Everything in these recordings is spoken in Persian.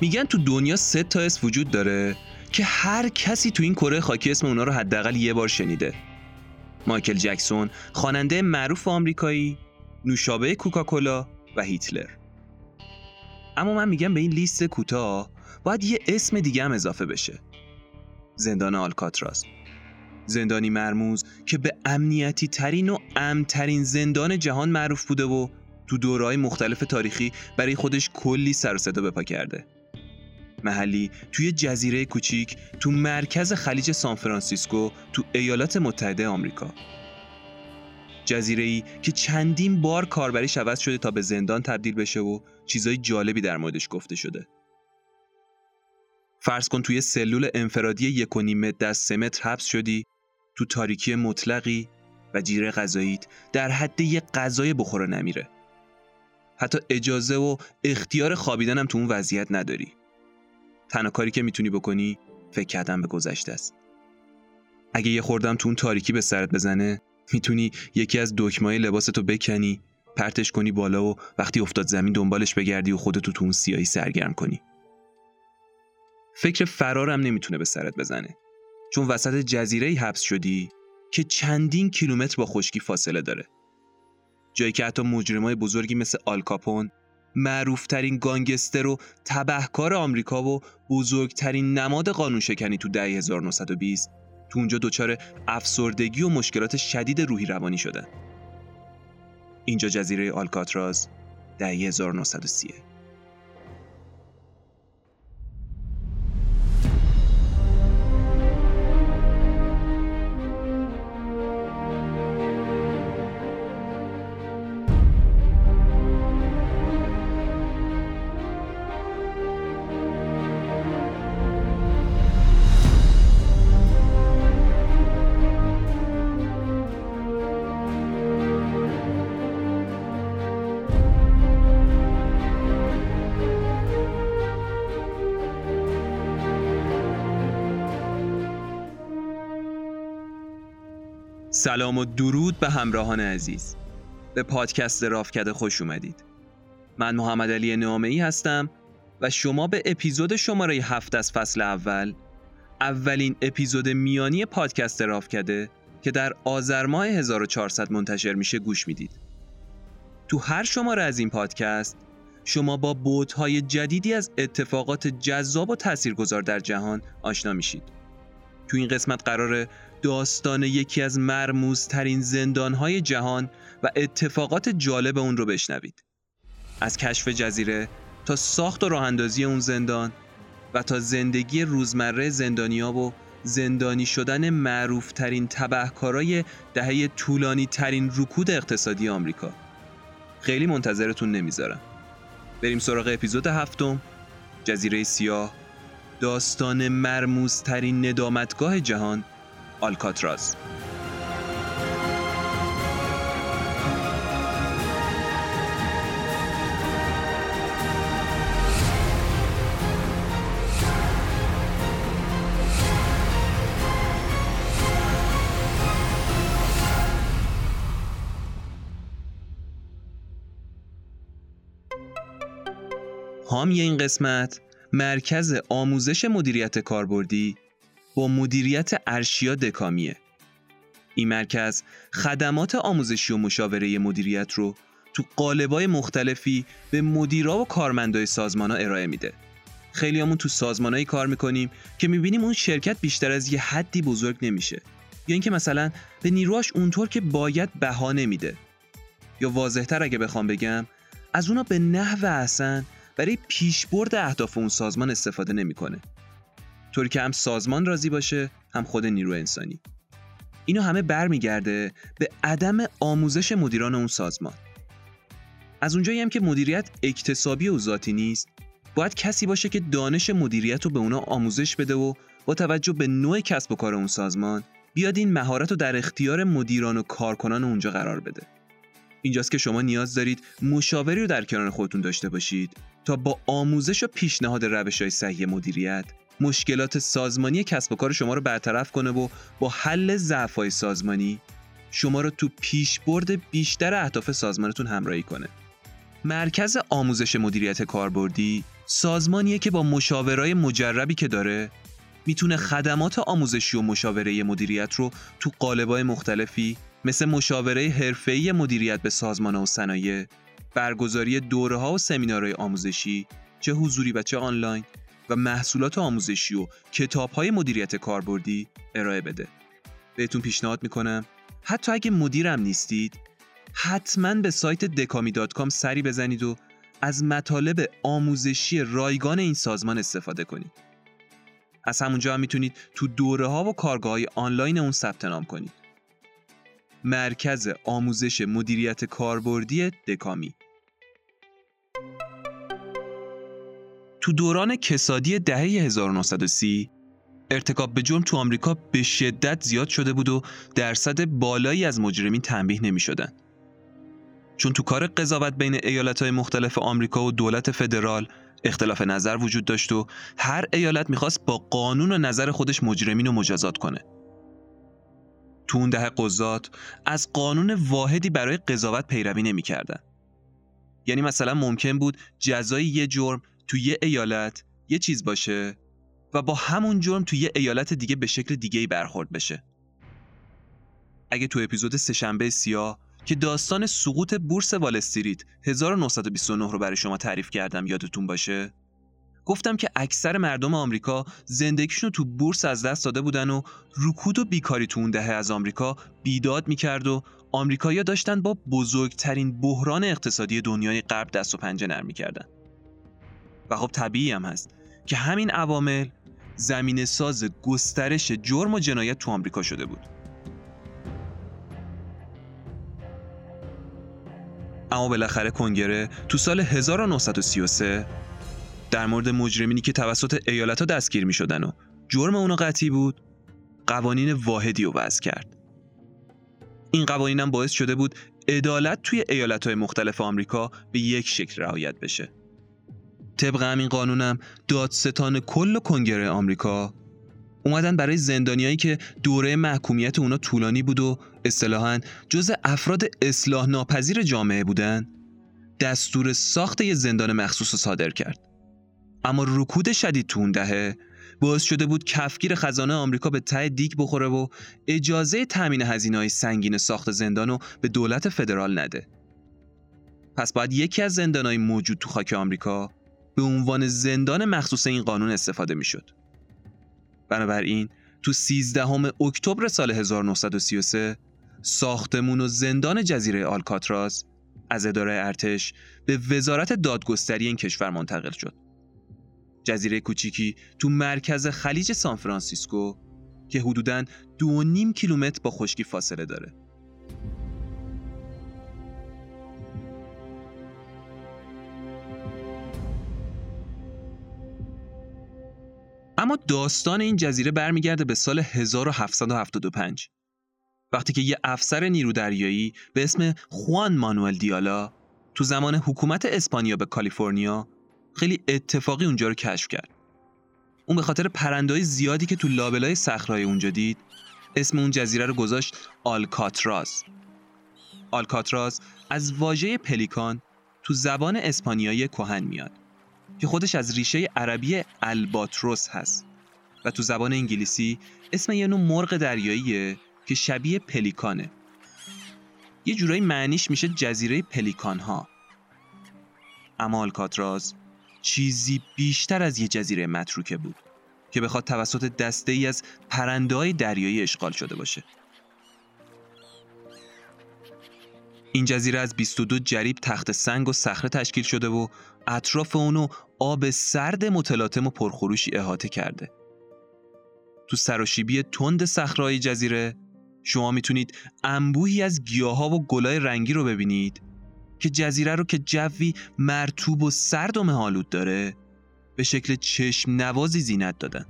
میگن تو دنیا سه تا اسم وجود داره که هر کسی تو این کره خاکی اسم اونا رو حداقل یه بار شنیده. مایکل جکسون خواننده معروف آمریکایی نوشابه کوکاکولا و هیتلر. اما من میگم به این لیست کوتاه باید یه اسم دیگه هم اضافه بشه. زندان آلکاتراز. زندانی مرموز که به امنیتی ترین و امترین زندان جهان معروف بوده و تو دورهای مختلف تاریخی برای خودش کلی سر و صدا بپا کرده. محلی توی جزیره کوچیک تو مرکز خلیج سانفرانسیسکو تو ایالات متحده آمریکا. جزیره ای که چندین بار کاربریش عوض شده تا به زندان تبدیل بشه و چیزای جالبی در موردش گفته شده. فرض کن توی سلول انفرادی یک و متر در سه متر حبس شدی تو تاریکی مطلقی و جیره غذاییت در حد یه غذای بخور نمیره. حتی اجازه و اختیار خوابیدن تو اون وضعیت نداری. تنها کاری که می‌تونی بکنی فکر کردن به گذشته است. اگه یه خوردم تو اون تاریکی به سرت بزنه می‌تونی یکی از دکمای لباستو بکنی پرتش کنی بالا و وقتی افتاد زمین دنبالش بگردی و خودتو تو اون سیایی سرگرم کنی. فکر فرارم نمی‌تونه به سرت بزنه. چون وسط جزیره حبس شدی که چندین کیلومتر با خشکی فاصله داره. جایی که حتی مجرمای بزرگی مثل آلکاپون معروفترین گانگستر و تبهکار آمریکا و بزرگترین نماد قانون شکنی تو دهه 1920 تو اونجا دچار افسردگی و مشکلات شدید روحی روانی شدن. اینجا جزیره آلکاتراز دهه 1930 سلام و درود به همراهان عزیز. به پادکست رافکده خوش اومدید. من محمد علی نامه ای هستم و شما به اپیزود شماره هفت از فصل اول اولین اپیزود میانی پادکست رافکده که در آذر ماه 1400 منتشر میشه گوش می‌دید. تو هر شماره از این پادکست شما با بوتهای جدیدی از اتفاقات جذاب و تاثیرگذار در جهان آشنا میشید. تو این قسمت قراره داستان یکی از مرموزترین زندانهای جهان و اتفاقات جالب اون رو بشنوید. از کشف جزیره تا ساخت و راه اون زندان و تا زندگی روزمره زندانیا و زندانی شدن معروفترین تبهکارای دهه طولانی ترین رکود اقتصادی آمریکا. خیلی منتظرتون نمی‌ذارم. بریم سراغ اپیزود هفتم جزیره سیاه داستان مرموزترین ندامتگاه جهان آلکاتراز. حامی این قسمت مرکز آموزش مدیریت کاربردی با مدیریت ارشیا دکامیه. این مرکز خدمات آموزشی و مشاوره مدیریت رو تو قالبای مختلفی به مدیرا و کارمندای سازمان ها ارائه میده. خیلی همون تو سازمانهایی کار می‌کنیم که می‌بینیم اون شرکت بیشتر از یه حدی بزرگ نمیشه. یا اینکه مثلا به نیروهاش اونطور که باید بها نمیده. یا واضحتر اگه بخوام بگم از اونا به نحو احسن برای پیشبرد اهداف اون سازمان استفاده نمی‌کنه. طوری که هم سازمان راضی باشه هم خود نیرو انسانی. اینو همه برمیگرده به عدم آموزش مدیران اون سازمان. از اونجایی هم که مدیریت اکتسابی و ذاتی نیست باید کسی باشه که دانش مدیریت رو به اونا آموزش بده و با توجه به نوع کسب و کار اون سازمان بیاد این مهارت رو در اختیار مدیران و کارکنان اونجا قرار بده. اینجاست که شما نیاز دارید مشاوری رو در کنار خودتون داشته باشید تا با آموزش و پیشنهاد روش های صحیح مدیریت مشکلات سازمانی کسب و کار شما رو برطرف کنه و با حل ضعف‌های سازمانی شما رو تو پیشبرد بیشتر اهداف سازمانتون همراهی کنه. مرکز آموزش مدیریت کاربردی سازمانیه که با مشاورای مجربی که داره می‌تونه خدمات آموزشی و مشاوره مدیریت رو تو قالبای مختلفی مثل مشاوره حرفه‌ای مدیریت به سازمان و صنایع، برگزاری دوره ها و سمینارهای آموزشی چه حضوری و چه آنلاین و محصولات آموزشی و کتاب های مدیریت کاربردی ارائه بده. بهتون پیشنهاد می‌کنم حتی اگه مدیرم نیستید حتما به سایت دکامی سری بزنید و از مطالب آموزشی رایگان این سازمان استفاده کنید. از همونجا هم می‌تونید تو دوره ها و کارگاه های آنلاین اون ثبت نام کنید. مرکز آموزش مدیریت کاربردی دکامی تو دوران کسادی دهه 1930 ارتکاب به جرم تو آمریکا به شدت زیاد شده بود و درصد بالایی از مجرمین تنبیه نمی شدن. چون تو کار قضاوت بین ایالتهای مختلف آمریکا و دولت فدرال اختلاف نظر وجود داشت و هر ایالت می‌خواست با قانون و نظر خودش مجرمین رو مجازات کنه. تو اون دهه قضات از قانون واحدی برای قضاوت پیروی نمی‌کردن. یعنی مثلا ممکن بود جزای یه جرم تو یه ایالت یه چیز باشه و با همون جرم تو یه ایالت دیگه به شکل دیگه برخورد بشه. اگه تو اپیزود سهشنبه سیاه که داستان سقوط بورس وال استریت 1929 رو برای شما تعریف کردم یادتون باشه گفتم که اکثر مردم آمریکا زندگیشون تو بورس از دست داده بودن و رکود و بیکاری تو اون دهه از آمریکا بیداد می‌کرد و آمریکایی‌ها داشتن با بزرگترین بحران اقتصادی دنیای غرب دست و پنجه نرم می‌کردن و خب طبیعی هم هست که همین عوامل زمین ساز گسترش جرم و جنایت تو آمریکا شده بود. اما بالاخره کنگره تو سال 1933 در مورد مجرمینی که توسط ایالت ها دستگیر می شدن و جرم اونو قطعی بود قوانین واحدی رو وضع کرد. این قوانین هم باعث شده بود عدالت توی ایالت های مختلف آمریکا به یک شکل رعایت بشه. طبق همین قانونم دادستان کل کنگره آمریکا اومدن برای زندانیایی که دوره محکومیت اونا طولانی بود و اصطلاحا جز افراد اصلاح ناپذیر جامعه بودن دستور ساخت یه زندان مخصوص رو صادر کرد. اما رکود شدید تو اون دهه باعث شده بود کفگیر خزانه آمریکا به ته دیگ بخوره و اجازه تامین هزینه های سنگین ساخت زندان رو به دولت فدرال نده. پس باید یکی از زندانهای موجود تو خاک آمریکا به عنوان زندان مخصوص این قانون استفاده می‌شد. بنابراین تو 13 اکتبر سال 1933 ساختمون و زندان جزیره آلکاتراز از اداره ارتش به وزارت دادگستری این کشور منتقل شد. جزیره کوچیکی تو مرکز خلیج سان فرانسیسکو که حدوداً دو نیم کیلومتر با خشکی فاصله داره. اما داستان این جزیره برمیگرده به سال 1775 وقتی که یه افسر نیرو دریایی به اسم خوان مانوئل دیالا تو زمان حکومت اسپانیا به کالیفرنیا خیلی اتفاقی اونجا رو کشف کرد. اون به خاطر پرندهای زیادی که تو لابلای صخره‌های اونجا دید اسم اون جزیره رو گذاشت آلکاتراز. آلکاتراز از واژه پلیکان تو زبان اسپانیایی کهن میاد که خودش از ریشه عربی الباتروس هست و تو زبان انگلیسی اسم یه نوع مرغ دریاییه که شبیه پلیکانه. یه جورایی معنیش میشه جزیره پلیکان ها اما الکاتراز چیزی بیشتر از یه جزیره متروکه بود که بخواد توسط دسته ای از پرنده های دریایی اشغال شده باشه. این جزیره از 22 جریب تخت سنگ و صخره تشکیل شده و اطراف اونو آب سرد متلاطم و پرخروشی احاطه کرده. تو سراشیبی تند صخره‌های جزیره شما می‌تونید انبوهی از گیاها و گلای رنگی رو ببینید که جزیره رو که جوی مرتوب و سرد و مهالود داره به شکل چشم نوازی زینت دادن.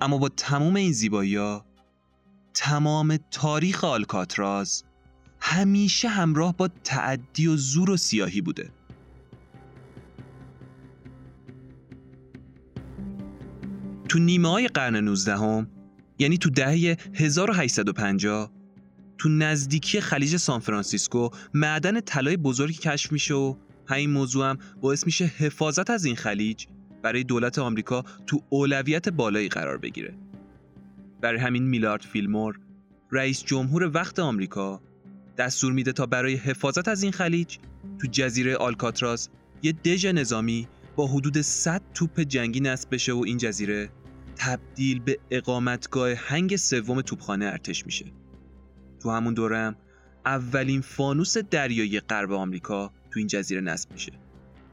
اما با تمام این زیبایی ها تمام تاریخ آلکاتراز همیشه همراه با تعدی و زور و سیاهی بوده تو نیمه های قرن 19 هم، یعنی تو دهه 1850 تو نزدیکی خلیج سان فرانسیسکو معدن طلای بزرگی کشف میشه و همین موضوع هم باعث میشه حفاظت از این خلیج برای دولت آمریکا تو اولویت بالایی قرار بگیره. برای همین میلارد فیلمور رئیس جمهور وقت آمریکا دستور میده تا برای حفاظت از این خلیج تو جزیره آلکاتراز یه دژ نظامی با حدود 100 توپ جنگی نصب بشه و این جزیره تبدیل به اقامتگاه هنگ سوم توپخانه ارتش میشه. تو همون دوره هم اولین فانوس دریایی غرب آمریکا تو این جزیره نصب میشه.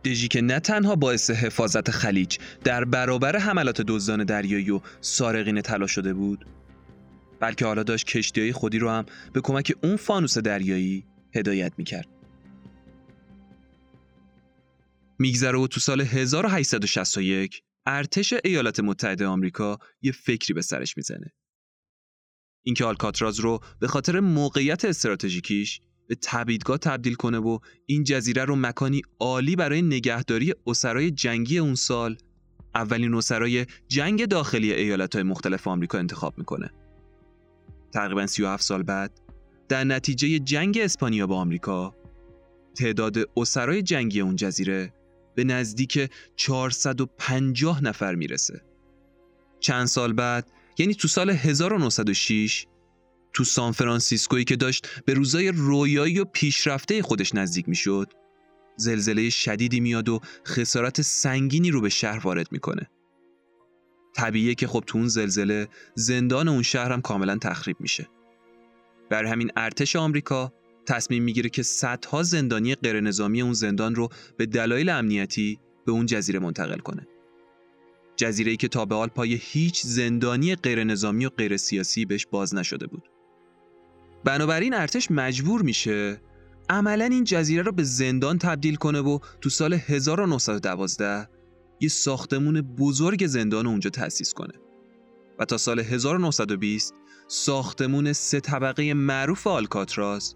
دژی که نه تنها باعث حفاظت خلیج در برابر حملات دزدان دریایی و سارقین طلا شده بود بلکه حالا داشت کشتیهای خودی رو هم به کمک اون فانوس دریایی هدایت می‌کرد. میگذره و تو سال 1861 ارتش ایالات متحده آمریکا یه فکری به سرش می‌زنه. اینکه آلکاتراز رو به خاطر موقعیت استراتژیکیش به تبیدگاه تبدیل کنه و این جزیره رو مکانی عالی برای نگهداری اسرای جنگی اون سال اولین اسرای جنگ داخلی ایالتهای مختلف آمریکا انتخاب می‌کنه. تقریبا 37 سال بعد در نتیجه جنگ اسپانیا با آمریکا تعداد اسرای جنگی اون جزیره به نزدیک 450 نفر می‌رسه. چند سال بعد یعنی تو سال 1906 تو سان فرانسیسکویی که داشت به روزای رویایی و پیشرفته خودش نزدیک می‌شد زلزله شدیدی میاد و خسارت سنگینی رو به شهر وارد می‌کنه. طبیعیه که خب تو اون زلزله زندان اون شهر هم کاملا تخریب میشه. بر همین ارتش آمریکا تصمیم می‌گیره که صدها زندانی غیر نظامی اون زندان رو به دلایل امنیتی به اون جزیره منتقل کنه. جزیره ای که تا به حال پای هیچ زندانی غیر نظامی و غیر سیاسی بهش باز نشده بود. بنابراین ارتش مجبور میشه عملا این جزیره رو به زندان تبدیل کنه و تو سال 1912 یه ساختمون بزرگ زندان اونجا تأسیس کنه و تا سال 1920 ساختمون سه طبقه معروف آلکاتراز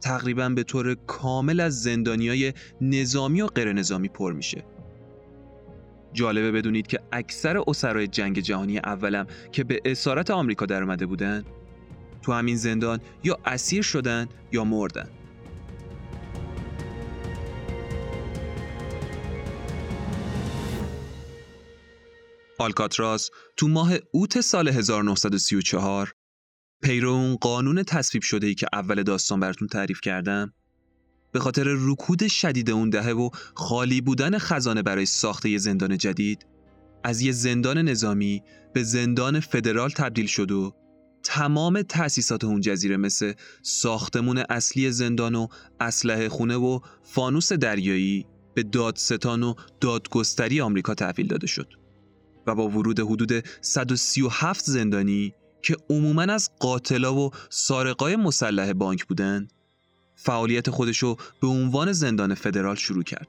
تقریبا به طور کامل از زندانیای نظامی و غیر نظامی پر میشه. جالبه بدونید که اکثر اسرای جنگ جهانی اولم که به اسارت آمریکا در اومده بودن تو همین زندان یا اسیر شدن یا مردن. آلکاتراز تو ماه اوت سال 1934 پیرو اون قانون تصویب شده ای که اول داستان براتون تعریف کردم؟ به خاطر رکود شدید اون دهه و خالی بودن خزانه برای ساخت یه زندان جدید از یه زندان نظامی به زندان فدرال تبدیل شد و تمام تأسیسات اون جزیره مثل ساختمون اصلی زندان و اسلحه خونه و فانوس دریایی به دادستان و دادگستری آمریکا تحویل داده شد و با ورود حدود 137 زندانی که عموما از قاتلا و سارقای مسلح بانک بودند فعالیت خودشو به عنوان زندان فدرال شروع کرد.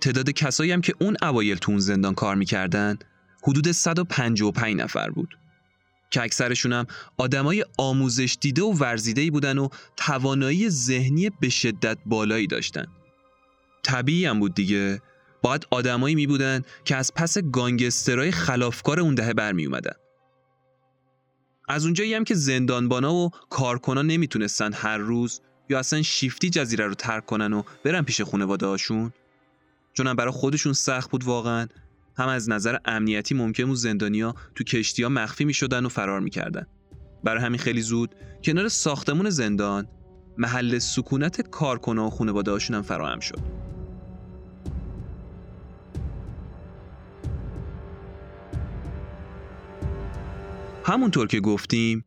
تعداد کسایی هم که اون اوایل تو اون زندان کار می‌کردن حدود 155 نفر بود که اکثرشون هم آدمای آموزش دیده و ورزیده بودن و توانایی ذهنی به شدت بالایی داشتن. طبیعی هم بود دیگه باید آدمایی می بودن که از پس گانگسترهای خلافکار اون دهه برمی اومدن. از اونجایی هم که زندانبانا و کارکنان نمی‌تونستن هر روز یا اصلا شیفتی جزیره رو ترک کنن و برن پیش خانواده هاشون چون برای خودشون سخت بود واقعا. هم از نظر امنیتی ممکن بود زندانیا تو کشتی ها مخفی می شدن و فرار می‌کردن. برای همین خیلی زود کنار ساختمون زندان محل سکونت کارکنان و خانواده هاشون هم فراهم شد. همونطور که گفتیم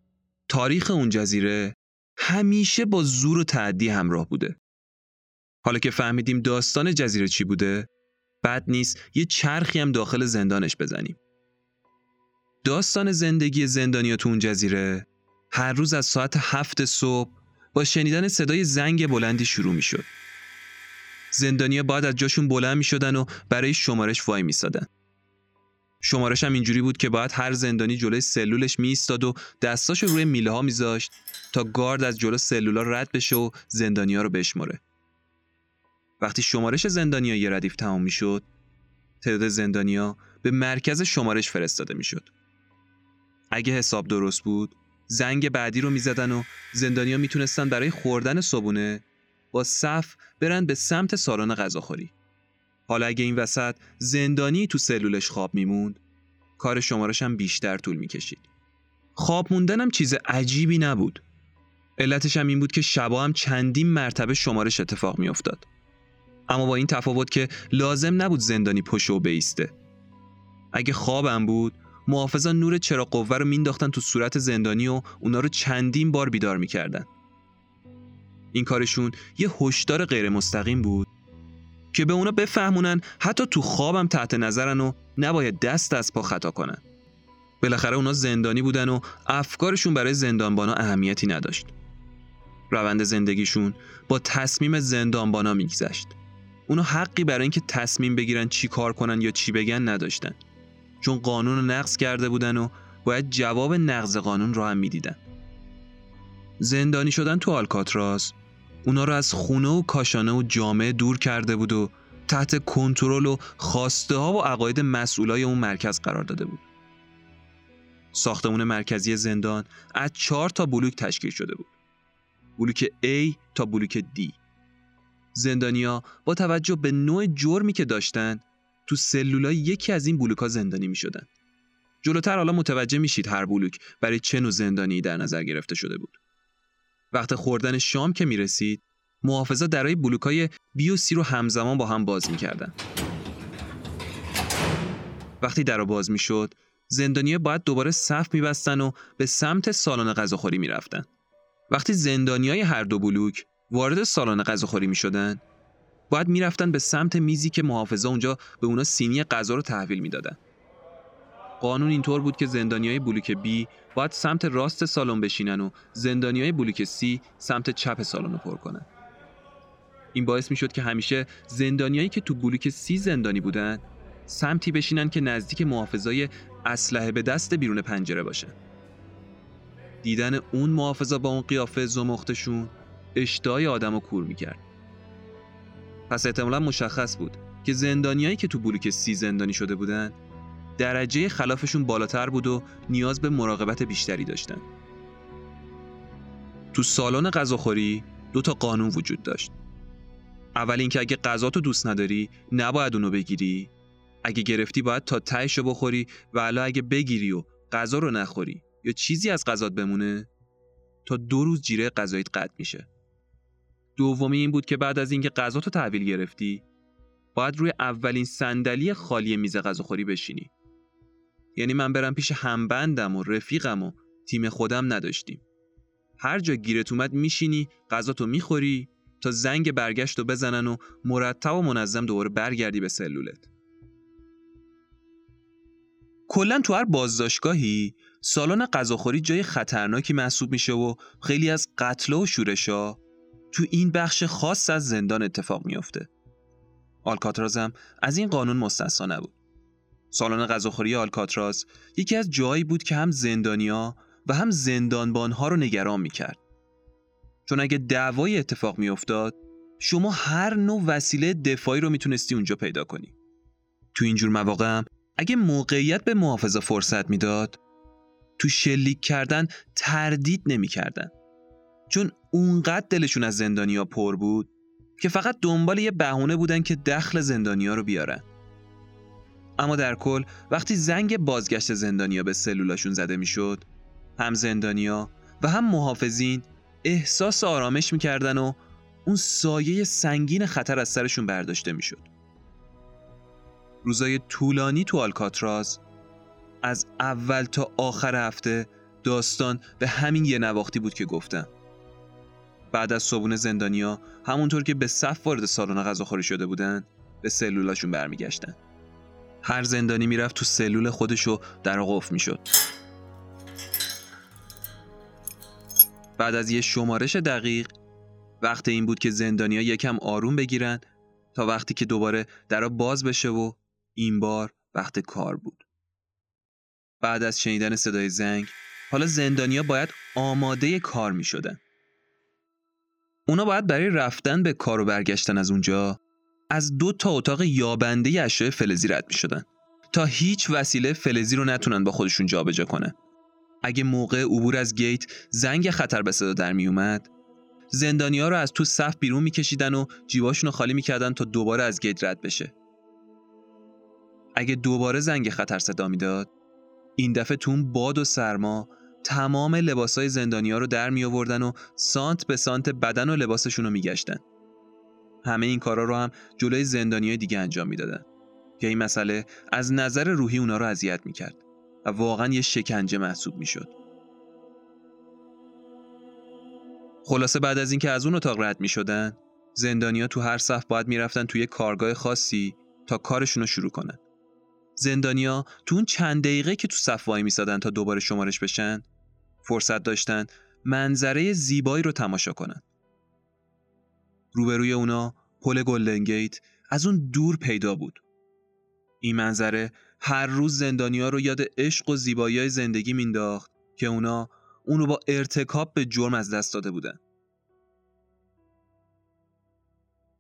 تاریخ اون جزیره همیشه با زور و تعدی همراه بوده. حالا که فهمیدیم داستان جزیره چی بوده، بد نیست یه چرخی هم داخل زندانش بزنیم. داستان زندگی زندانیا تو اون جزیره هر روز از ساعت هفت صبح با شنیدن صدای زنگ بلندی شروع می شد. زندانیا باید از جاشون بلند می شدن و برای شمارش وای می سادن. شمارش هم اینجوری بود که باید هر زندانی جلوی سلولش میستاد و دستاشو روی میله ها میذاشت تا گارد از جلو سلولا رد بشه و زندانیا رو بشماره. وقتی شمارش زندانیا یه ردیف تمام می‌شد، تعداد زندانیا به مرکز شمارش فرستاده می‌شد. اگه حساب درست بود، زنگ بعدی رو می‌زدن و زندانیا می‌تونستن برای خوردن صبونه با صف برن به سمت سالن غذاخوری. حالا اگه این وسط زندانی تو سلولش خواب میموند کار شمارش هم بیشتر طول می‌کشید. خواب موندنم چیز عجیبی نبود. علتش هم این بود که شبا هم چندین مرتبه شمارش اتفاق میافتاد. اما با این تفاوت که لازم نبود زندانی پشو بیسته. اگه خوابم بود محافظا نور چرا قوه رو مینداختن تو صورت زندانی و اونا رو چندین بار بیدار می‌کردن. این کارشون یه هشدار غیر مستقیم بود که به اونا بفهمونن حتی تو خوابم تحت نظرن و نباید دست از پا خطا کنن. بالاخره اونا زندانی بودن و افکارشون برای زندانبانا اهمیتی نداشت. روند زندگیشون با تصمیم زندانبانا میگذشت. اونا حقی برای اینکه تصمیم بگیرن چی کار کنن یا چی بگن نداشتن. چون قانون رو نقض کرده بودن و باید جواب نقض قانون رو هم می‌دیدن. زندانی شدن تو آلکاتراس اونا رو از خونه و کاشانه و جامعه دور کرده بود و تحت کنترل و خواسته ها و عقاید مسئولای اون مرکز قرار داده بود. ساختمون مرکزی زندان از چهار تا بلوک تشکیل شده بود. بلوک A تا بلوک D. زندانیا با توجه به نوع جرمی که داشتن تو سلولای یکی از این بلوک‌ها زندانی می شدن. جلوتر حالا متوجه میشید هر بلوک برای چه نوع زندانی در نظر گرفته شده بود. وقت خوردن شام که می رسید محافظا درای بلوکای بی و سی رو همزمان با هم باز می‌کردن. وقتی در باز می‌شد زندانیه باید دوباره صف میبستن و به سمت سالن غذاخوری می‌رفتن. وقتی زندانیای هر دو بلوک وارد سالن غذاخوری می‌شدن باید می‌رفتن به سمت میزی که محافظا اونجا به اونا سینی غذا رو تحویل می‌دادن. قانون اینطور بود که زندانیای بلوک B باید سمت راست سالن بشینن و زندانیای بلوک C سمت چپ سالن رو پر کنن. این باعث می‌شد که همیشه زندانیایی که تو بلوک سی زندانی بودن سمتی بشینن که نزدیک محافظای اسلحه به دست بیرون پنجره باشه دیدن اون محافظا با اون قیافه زمختشون اشتهای آدم رو کور می‌کرد پس احتمالا مشخص بود که زندانیایی که تو بلوک سی زندانی شده بودن درجه خلافشون بالاتر بود و نیاز به مراقبت بیشتری داشتن. تو سالن غذاخوری دو تا قانون وجود داشت. اول اینکه اگه غذا تو دوست نداری نباید اونو بگیری. اگه گرفتی باید تا تهش رو بخوری و الا اگه بگیری و غذا رو نخوری یا چیزی از غذات بمونه تا دو روز جیره غذاییت قطع میشه. دومی این بود که بعد از اینکه غذا تو تحویل گرفتی باید روی اولین صندلی خالی میز غذاخوری بشینی. یعنی من برم پیش همبندم و رفیقم و تیم خودم نداشتیم هر جا گیرت اومد میشینی غذا تو می‌خوری تا زنگ برگشت و بزنن و مرتب و منظم دوباره برگردی به سلولت کلا تو هر بازداشتگاهی سالن غذاخوری جای خطرناکی محسوب میشه و خیلی از قتل و شورشا تو این بخش خاص از زندان اتفاق میافته. آلکاترازم از این قانون مستثنا نبود. سالن غذاخوری آلکاتراز یکی از جایی بود که هم زندانیا و هم زندانبانها رو نگران می‌کرد. چون اگه دعوای اتفاق میافتاد شما هر نوع وسیله دفاعی رو می‌تونستی اونجا پیدا کنی. تو اینجور مواقع اگه موقعیت به محافظه فرصت می‌داد تو شلیک کردن تردید نمی‌کردن چون اونقدر دلشون از زندانیا پر بود که فقط دنبال یه بهونه بودن که دخل زندانیا رو بیارن اما در کل وقتی زنگ بازگشت زندانیا به سلولاشون زده می‌شد هم زندانیا و هم محافظین احساس آرامش می‌کردن و اون سایه سنگین خطر از سرشون برداشته می‌شد. روزای طولانی تو آلکاتراز از اول تا آخر هفته داستان به همین یه نواختی بود که گفتم. بعد از صبون زندانیا همونطور که به صف وارد سالن غذاخوری شده بودن به سلولاشون برمیگشتن. هر زندانی می‌رفت تو سلول خودشو در قفل می‌شد. بعد از یه شمارش دقیق وقت این بود که زندانیا یکم آروم بگیرن تا وقتی که دوباره درا باز بشه و این بار وقت کار بود. بعد از شنیدن صدای زنگ حالا زندانیا باید آماده کار می شدن. اونا باید برای رفتن به کار و برگشتن از اونجا از دو تا اتاق یابنده اشیاء فلزی رد می شدن تا هیچ وسیله فلزی رو نتونن با خودشون جابجا کنن. اگه موقع عبور از گیت زنگ خطر به صدا در می اومد زندانیا رو از تو صف بیرون میکشیدن و جیباشون رو خالی می‌کردن تا دوباره از گیت رد بشه. اگه دوباره زنگ خطر صدا می‌داد، این دفعه تو باد و سرما تمام لباسای زندانیا رو در می آوردن و سانت به سانت بدن و لباسشون رو میگشتن. همه این کارا رو هم جلوی زندانیای دیگه انجام می‌دادن. که این مسئله از نظر روحی اونا رو اذیت می‌کرد و واقعا یه شکنجه محسوب می‌شد. خلاصه بعد از اینکه از اون اتاق رد می‌شدن زندانیا تو هر صف باید می‌رفتن توی کارگاه خاصی تا کارشون رو شروع کنن. زندانیا تو اون چند دقیقه که تو صف وای میسادن تا دوباره شمارش بشن فرصت داشتن منظره زیبایی رو تماشا کنن. روبروی اونا پل گلدن گیت از اون دور پیدا بود. این منظره هر روز زندانیا رو یاد عشق و زیبایی زندگی مینداخت که اونا اونو با ارتکاب به جرم از دست داده بودن.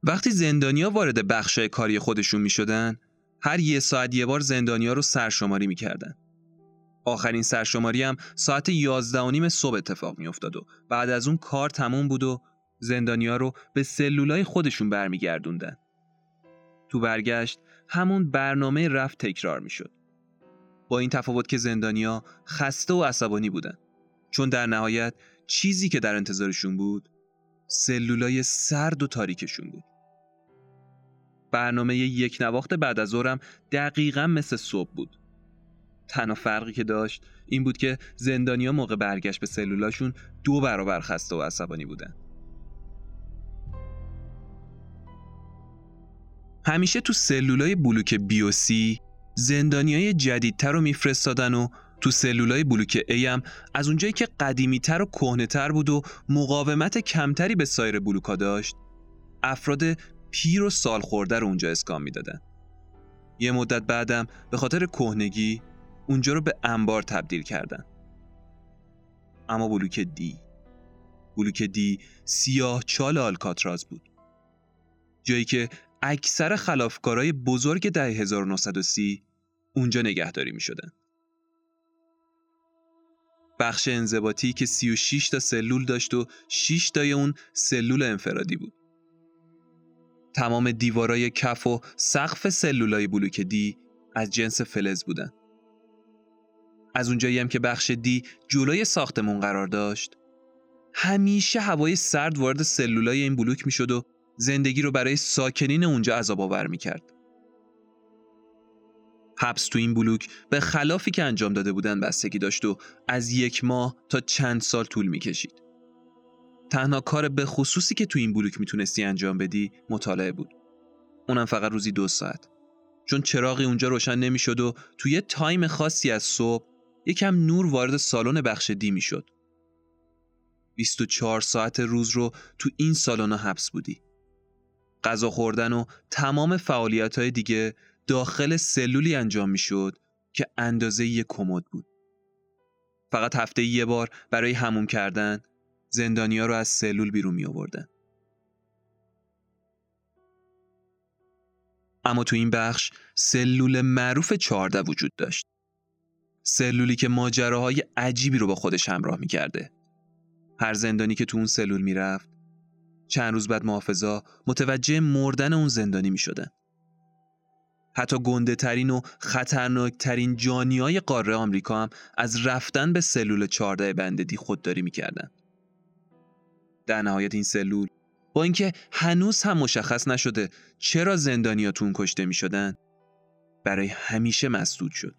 وقتی زندانیا وارد بخش کاری خودشون می شدن، هر یه ساعت یه بار زندانیا رو سرشماری می کردن. آخرین سرشماری هم ساعت یازده و نیم صبح اتفاق می افتاد و بعد از اون کار تموم بود و زندانیا رو به سلولای خودشون برمیگردوندن. تو برگشت همون برنامه رفت تکرار می شد. با این تفاوت که زندانیا خسته و عصبانی بودن. چون در نهایت چیزی که در انتظارشون بود سلولای سرد و تاریکشون بود. برنامه یک نواخت بعد از ظهرم دقیقا مثل صبح بود. تنها فرقی که داشت این بود که زندانیا موقع برگشت به سلولاشون دو برابر خسته و عصبانی بودن. همیشه تو سلولای بلوک بیوسی زندانیای جدیدتر رو میفرستادن و تو سلولای بلوک ای هم از اونجایی که قدیمیتر و کهنهتر بود و مقاومت کمتری به سایر بلوکا داشت افراد پیر و سال خورده رو اونجا اسکان می‌دادن. یه مدت بعدم به خاطر کهنگی اونجا رو به انبار تبدیل کردن. اما بلوک دی بلوک دی سیاه چال آلکاتراز بود. جایی که اکثر خلافکارای بزرگ ده 1930 اونجا نگهداری می شدن. بخش انضباطی که 36 تا سلول داشت و 6 تای اون سلول انفرادی بود. تمام دیوارای کف و سقف سلولای بلوک دی از جنس فلز بودن. از اونجایی هم که بخش دی جلوی ساختمون قرار داشت همیشه هوای سرد وارد سلولای این بلوک می‌شد و زندگی رو برای ساکنین اونجا عذاب آور می‌کرد. حبس تو این بلوک به خلافی که انجام داده بودن بستگی داشت و از یک ماه تا چند سال طول می‌کشید. تنها کار به خصوصی که تو این بلوک می‌تونستی انجام بدی مطالعه بود. اونم فقط روزی دو ساعت. چون چراغی اونجا روشن نمی‌شد و توی تایم خاصی از صبح یکم نور وارد سالن بخش دی می‌شد. 24 ساعت روز رو تو این سالن حبس بودی. غذا خوردن و تمام فعالیت های دیگه داخل سلولی انجام می‌شد که اندازه یه کمد بود. فقط هفته یه بار برای هموم کردن زندانیا رو از سلول بیرون می آوردن. اما تو این بخش سلول معروف چهارده وجود داشت. سلولی که ماجراهای عجیبی رو با خودش همراه می کرده. هر زندانی که تو اون سلول می‌رفت چند روز بعد محافظا متوجه مردن اون زندانی می شدن. حتی گنده ترین و خطرناک ترین جانی های قاره آمریکا هم از رفتن به سلول 14 بنددی خودداری می‌کردن. در نهایت این سلول با اینکه هنوز هم مشخص نشده چرا زندانیا تو اون کشته می شدن برای همیشه مسدود شد.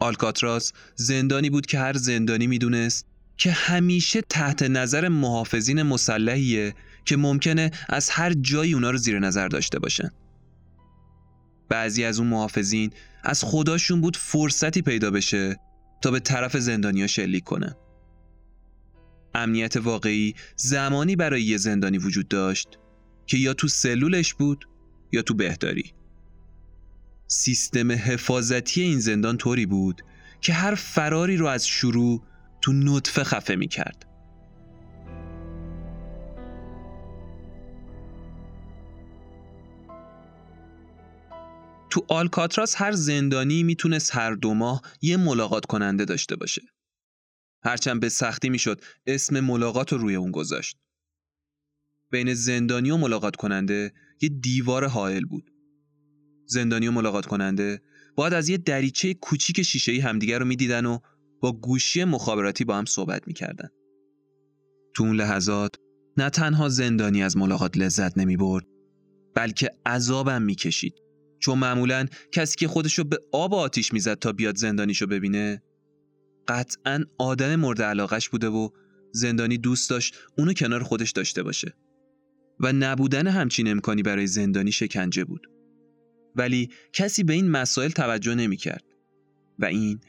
آلکاتراس زندانی بود که هر زندانی می‌دونست که همیشه تحت نظر محافظین مسلحیه که ممکنه از هر جایی اونا رو زیر نظر داشته باشن. بعضی از اون محافظین از خداشون بود فرصتی پیدا بشه تا به طرف زندانیا شلیک کنن. امنیت واقعی زمانی برای یه زندانی وجود داشت که یا تو سلولش بود یا تو بهداری. سیستم حفاظتی این زندان طوری بود که هر فراری رو از شروع تو نطفه خفه می کرد. تو آلکاتراس هر زندانی می‌تونست هر دو ماه یه ملاقات کننده داشته باشه. هرچند به سختی می‌شد اسم ملاقات رو روی اون گذاشت. بین زندانی و ملاقات کننده یه دیوار حائل بود. زندانی و ملاقات کننده باید از یه دریچه کوچیک شیشه‌ای همدیگر رو می‌دیدن و با گوشی مخابراتی با هم صحبت می‌کردن. تو اون لحظات نه تنها زندانی از ملاقات لذت نمی برد بلکه عذابم می‌کشید. چون معمولا کسی که خودشو به آب و آتیش می‌زد تا بیاد زندانیشو ببینه قطعا آدم مورد علاقش بوده و زندانی دوست داشت اونو کنار خودش داشته باشه. و نبودن همچین امکانی برای زندانی شکنجه بود. ولی کسی به این مسائل توجه نمی کرد و این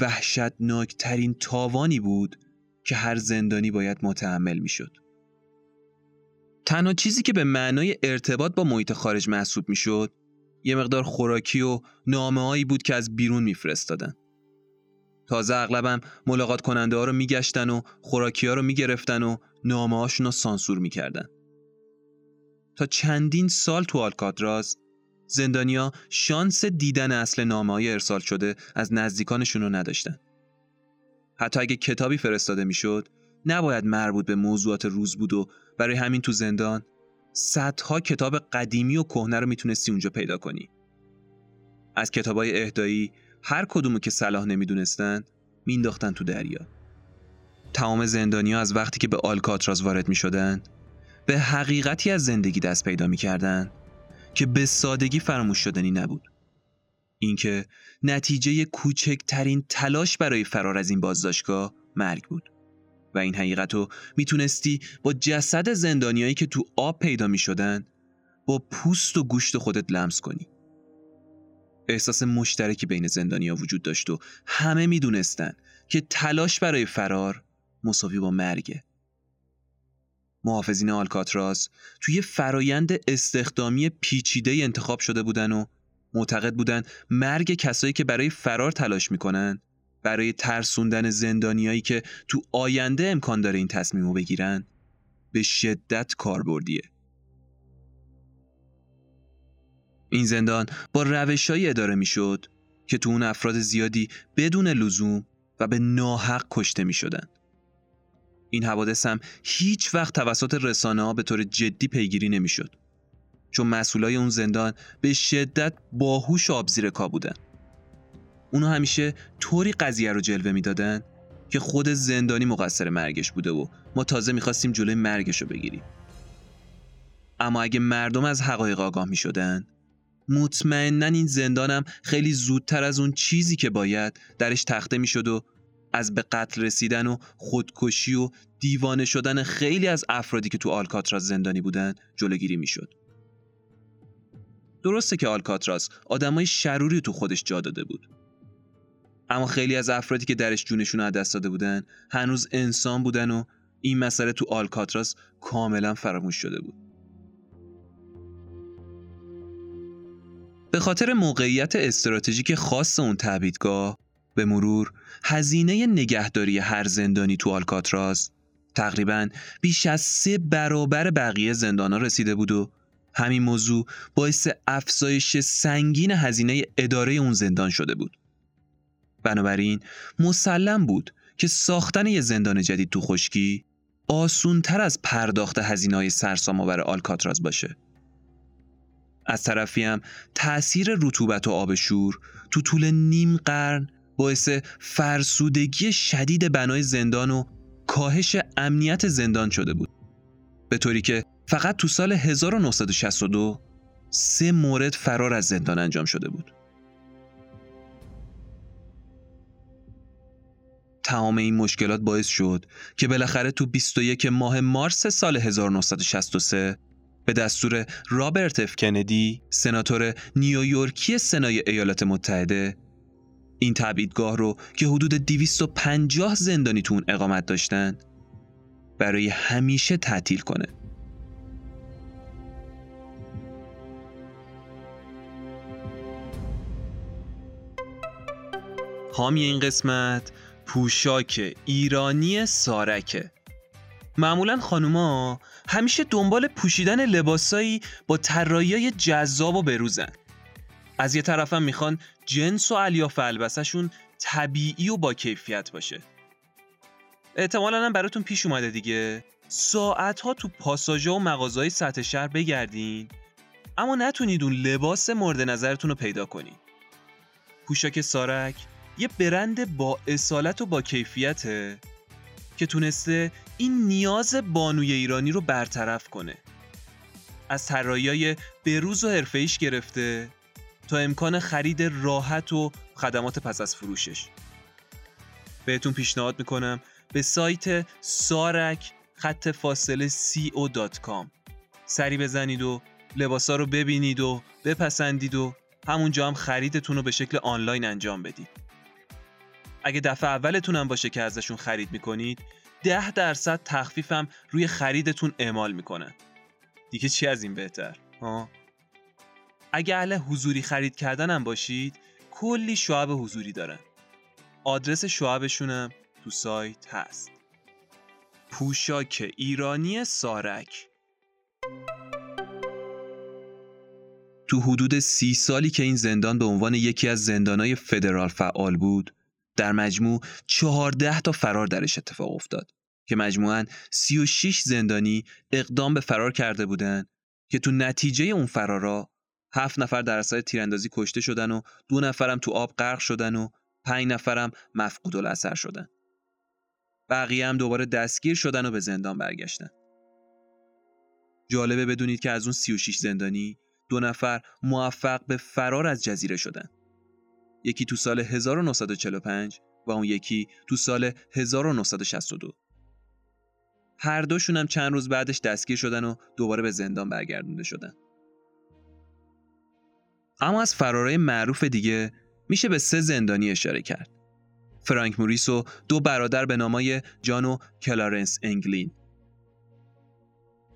وحشتناکترین تاوانی بود که هر زندانی باید متحمل می شد. تنها چیزی که به معنای ارتباط با محیط خارج محسوب می شد یه مقدار خوراکی و نامه بود که از بیرون میفرستادن. تازه اغلبم ملاقات کننده ها رو میگشتن و خوراکی ها رو می‌گرفتن و نامه هاشون رو سانسور می‌کردن. تا چندین سال تو آلکاتراز زندانیا شانس دیدن اصل نامه های ارسال شده از نزدیکانشون رو نداشتن. حتی اگه کتابی فرستاده می‌شد نباید مربوط به موضوعات روز بود و برای همین تو زندان صدها کتاب قدیمی و کهنه رو می‌تونستی اونجا پیدا کنی. از کتابای اهدایی هر کدومو که صلاح نمی‌دونستن مینداختن تو دریا. تمام زندانیا از وقتی که به آلکاتراز وارد می‌شدن به حقیقتی از زندگی دست پیدا می‌کردن که به سادگی فراموش شدنی نبود. اینکه نتیجه کوچکترین تلاش برای فرار از این بازداشتگاه مرگ بود. و این حقیقت رو می‌تونستی با جسد زندانیایی که تو آب پیدا می‌شدن با پوست و گوشت خودت لمس کنی احساس مشترکی بین زندانیا وجود داشت و همه می‌دونستن که تلاش برای فرار مساوی با مرگه محافظین آلکاتراس توی فرایند استخدامی پیچیده انتخاب شده بودن و معتقد بودن مرگ کسایی که برای فرار تلاش می‌کنن برای ترسوندن زندانیایی که تو آینده امکان داره این تصمیمو بگیرن به شدت کاربردیه این زندان با روشهایی اداره می‌شد که تو اون افراد زیادی بدون لزوم و به ناحق کشته می شدن. این حوادث هم هیچ وقت توسط رسانه ها به طور جدی پیگیری نمی‌شد. چون مسئولای اون زندان به شدت باهوش و آبزیر کا بودن. اونا همیشه طوری قضیه رو جلوه می‌دادن که خود زندانی مقصر مرگش بوده و ما تازه می‌خواستیم جلوی مرگش رو بگیریم اما اگه مردم از حقایق آگاه می شدن مطمئنا این زندانم خیلی زودتر از اون چیزی که باید درش تخته می شد و از به قتل رسیدن و خودکشی و دیوانه شدن خیلی از افرادی که تو آلکاتراز زندانی بودن جلوگیری می شد. درسته که آلکاتراز آدمای شروری تو خودش جا داده بود اما خیلی از افرادی که درش جونشون رو دست داده بودن هنوز انسان بودن و این مسئله تو آلکاتراس کاملا فراموش شده بود به خاطر موقعیت استراتژیک خاص اون تبعیدگاه به مرور هزینه نگهداری هر زندانی تو آلکاتراس تقریبا بیش از سه برابر بقیه زندانا رسیده بود و همین موضوع باعث افزایش سنگین هزینه اداره اون زندان شده بود. بنابراین مسلم بود که ساختن یه زندان جدید تو خشکی آسون تر از پرداخت هزینه های سرسام آور آلکاتراز باشه. از طرفی هم تأثیر رطوبت و آب شور تو طول نیم قرن باعث فرسودگی شدید بنای زندان و کاهش امنیت زندان شده بود. به طوری که فقط تو سال 1962 سه مورد فرار از زندان انجام شده بود. تمام این مشکلات باعث شد که بالاخره تو 21 ماه مارس سال 1963 به دستور رابرت اف کندی سناتور نیویورکی سنای ایالات متحده این تبعیدگاه رو که حدود 250 زندانی تو اون اقامت داشتن برای همیشه تعطیل کنه. حامی این قسمت پوشاک ایرانی سارکه. معمولا خانوما همیشه دنبال پوشیدن لباسایی با طراحیای جذاب و بروزن. از یه طرفم می‌خوان جنس و الیاف البسشون طبیعی و با کیفیت باشه. احتمالا هم براتون پیش اومده دیگه. ساعت ها تو پاساژها و مغازهای سطح شهر بگردین اما نتونید اون لباس مورد نظرتون رو پیدا کنید پوشاک سارک یه برند با اصالت و با کیفیته که تونسته این نیاز بانوی ایرانی رو برطرف کنه. از طراحیای بروز و حرفه‌ایش گرفته تا امکان خرید راحت و خدمات پس از فروشش. بهتون پیشنهاد می‌کنم به سایت سارک خط فاصله co.com سری بزنید و لباسا رو ببینید و بپسندید و همونجا هم خریدتون رو به شکل آنلاین انجام بدید. اگه دفعه اولتون هم باشه که ازشون خرید می‌کنید ده درصد تخفیفم روی خریدتون اعمال می‌کنن دیگه چی از این بهتر؟ ها؟ اگه اهل حضوری خرید کردنم باشید کلی شعب حضوری دارن. آدرس شعبشونم تو سایت هست. پوشاک ایرانی سارک. تو حدود سی سالی که این زندان به عنوان یکی از زندانهای فدرال فعال بود در مجموع چهارده تا فرار درش اتفاق افتاد که مجموعاً 36 زندانی اقدام به فرار کرده بودند که تو نتیجه اون فرارا هفت نفر در اثر تیراندازی کشته شدن و دو نفرم تو آب غرق شدن و پنج نفرم مفقود الاثر شدن. بقیه هم دوباره دستگیر شدن و به زندان برگشتن. جالبه بدونید که از اون 36 زندانی دو نفر موفق به فرار از جزیره شدن. یکی تو سال 1945 و اون یکی تو سال 1962. هر دوشون هم چند روز بعدش دستگیر شدن و دوباره به زندان برگردونده شدن. اما از فرارای معروف دیگه میشه به سه زندانی اشاره کرد. فرانک موریس و دو برادر به نامای جان و کلارنس انگلین.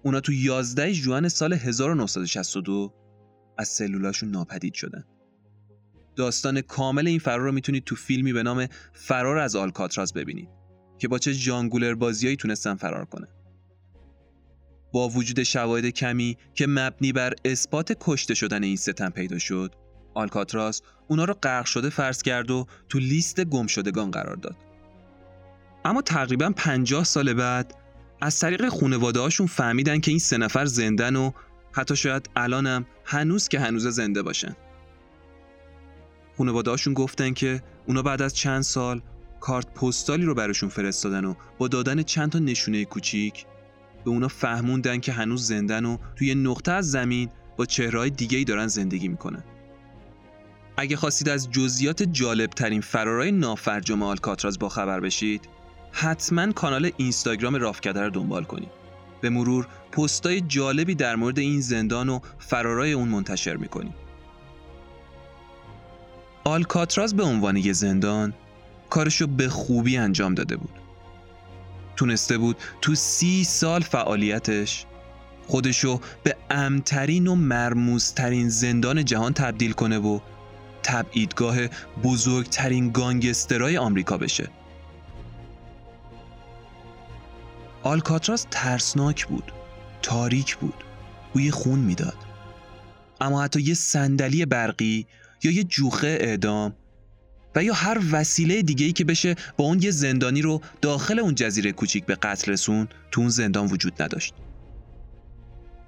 اونا تو 11 جون سال 1962 از سلولاشون ناپدید شدن. داستان کامل این فرار رو می‌تونید تو فیلمی به نام فرار از آلکاتراز ببینید که با چه جانگولر بازیایی تونستن فرار کنه. با وجود شواهد کمی که مبنی بر اثبات کشته شدن این ستم پیدا شد. آلکاتراس اونا رو غرق شده فرض کرد و تو لیست گم شدگان قرار داد. اما تقریبا 50 سال بعد از طریق خونواده هاشون فهمیدن که این سه نفر زندن و حتی شاید الانم هنوز که هنوز زنده باشن. خونواده هاشون گفتن که اونا بعد از چند سال کارت پستالی رو براشون فرستادن و با دادن چند تا نشونه کوچیک به اونا فهموندن که هنوز زندن و توی نقطه از زمین با چهرهای دیگه ای دارن زندگی می‌کنن. اگه خواستید از جزئیات جالب ترین فرارای نافرجام آلکاتراز با خبر بشید، حتما کانال اینستاگرام رافکده رو دنبال کنید. به مرور پستای جالبی در مورد این زندان و فرارای اون منتشر می‌کنیم. آلکاتراز به عنوان یه زندان کارشو به خوبی انجام داده بود. تونسته بود تو سی سال فعالیتش خودشو به امترین و مرموزترین زندان جهان تبدیل کنه و تبعیدگاه بزرگترین گانگسترای آمریکا بشه. آلکاتراس ترسناک بود تاریک بود بوی خون می‌داد. اما حتی یه صندلی برقی یا یه جوخه اعدام و یا هر وسیله دیگه ای که بشه با اون یه زندانی رو داخل اون جزیره کوچیک به قتل رسون تو اون زندان وجود نداشت.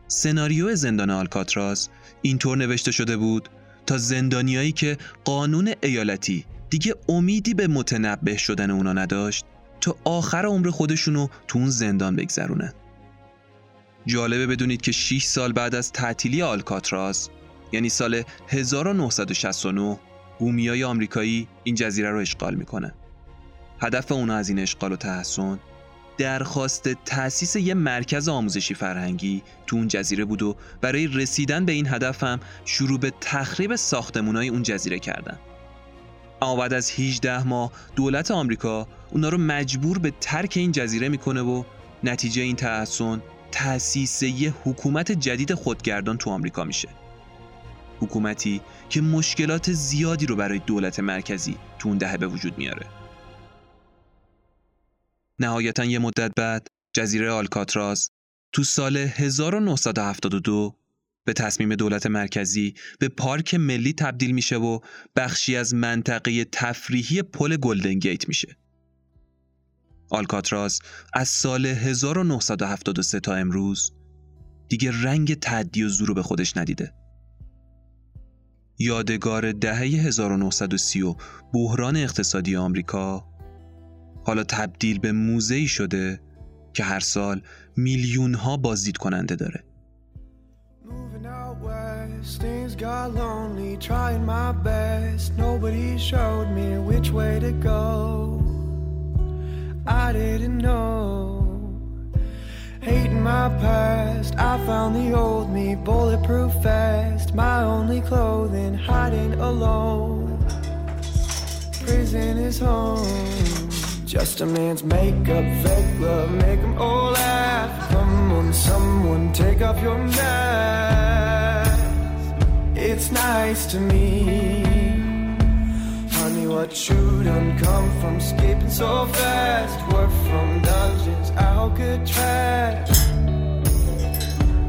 سناریو زندان آلکاتراز اینطور نوشته شده بود تا زندانیایی که قانون ایالتی دیگه امیدی به متنبه شدن اونا نداشت تا آخر عمر خودشونو تو اون زندان بگذرونن. جالبه بدونید که 6 سال بعد از تعطیلی آلکاتراز یعنی سال 1969 بومیای آمریکایی این جزیره رو اشغال می‌کنه. هدف اونا از این اشغال و تحسن درخواست تأسیس یه مرکز آموزشی فرهنگی تو اون جزیره بود و برای رسیدن به این هدف هم شروع به تخریب ساختمونای اون جزیره کردن. اما بعد از 18 ماه دولت آمریکا اونا رو مجبور به ترک این جزیره می‌کنه و نتیجه این تحسن تأسیس یه حکومت جدید خودگردان تو آمریکا میشه. حکومتی که مشکلات زیادی رو برای دولت مرکزی تو اون دهه به وجود میاره. نهایتا یه مدت بعد جزیره آلکاتراز تو سال 1972 به تصمیم دولت مرکزی به پارک ملی تبدیل میشه و بخشی از منطقه تفریحی پل گلدن گیت میشه. آلکاتراز از سال 1973 تا امروز دیگه رنگ تعدی و زورو به خودش ندیده. یادگار دهه 1930 و بحران اقتصادی آمریکا حالا تبدیل به موزه‌ای شده که هر سال میلیون ها بازدید کننده داره. I didn't know. Hating my past, I found the old me bulletproof vest. My only clothing, hiding alone. Prison is home. Just a man's makeup, fake love, make them all laugh. Come on, someone, take off your mask. It's nice to me what you done come from skipping so fast. Work from dungeons, Alcatraz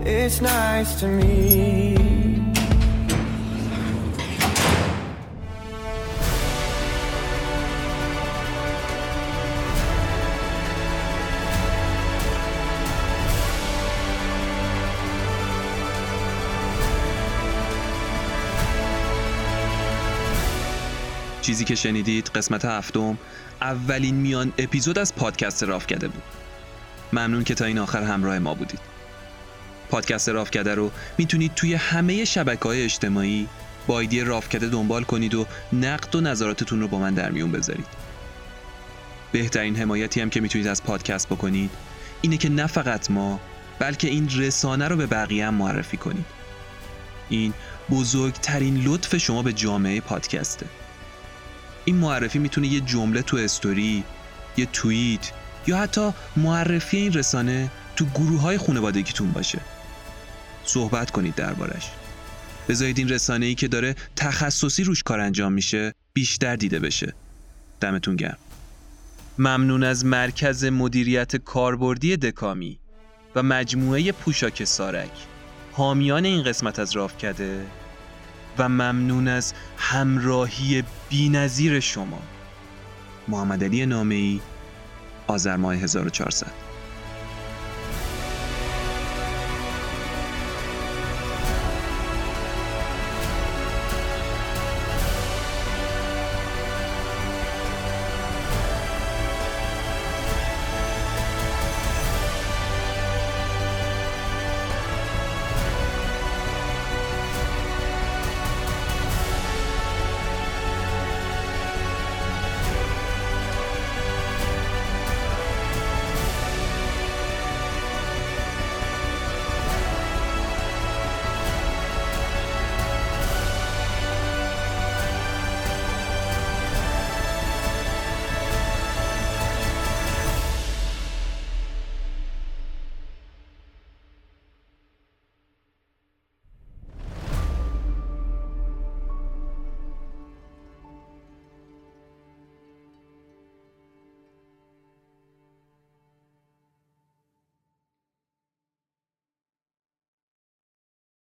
It's nice to me چیزی که شنیدید قسمت هفتم اولین میان اپیزود از پادکست راف کرده بود. ممنون که تا این آخر همراه ما بودید. پادکست راف کرده رو می‌تونید توی همه شبکه های اجتماعی با ایدی راف کرده دنبال کنید و نقد و نظراتتون رو با من در میون بذارید. بهترین حمایتی هم که می‌تونید از پادکست بکنید اینه که نه فقط ما بلکه این رسانه رو به بقیه هم معرفی کنید. این بزرگترین لطف شما به جامعه پادکسته. این معرفی می‌تونه یه جمله تو استوری یه توییت یا حتی معرفی این رسانه تو گروه های خانوادگیتون باشه. صحبت کنید دربارش. بذارید این رسانه ای که داره تخصصی روش کار انجام میشه بیشتر دیده بشه. دمتون گرم. ممنون از مرکز مدیریت کاربردی دکامی و مجموعه پوشاک سارک. حامیان این قسمت از راف کرده و ممنون از همراهی بینظیر شما. محمد علی نامه آذر ماه 1400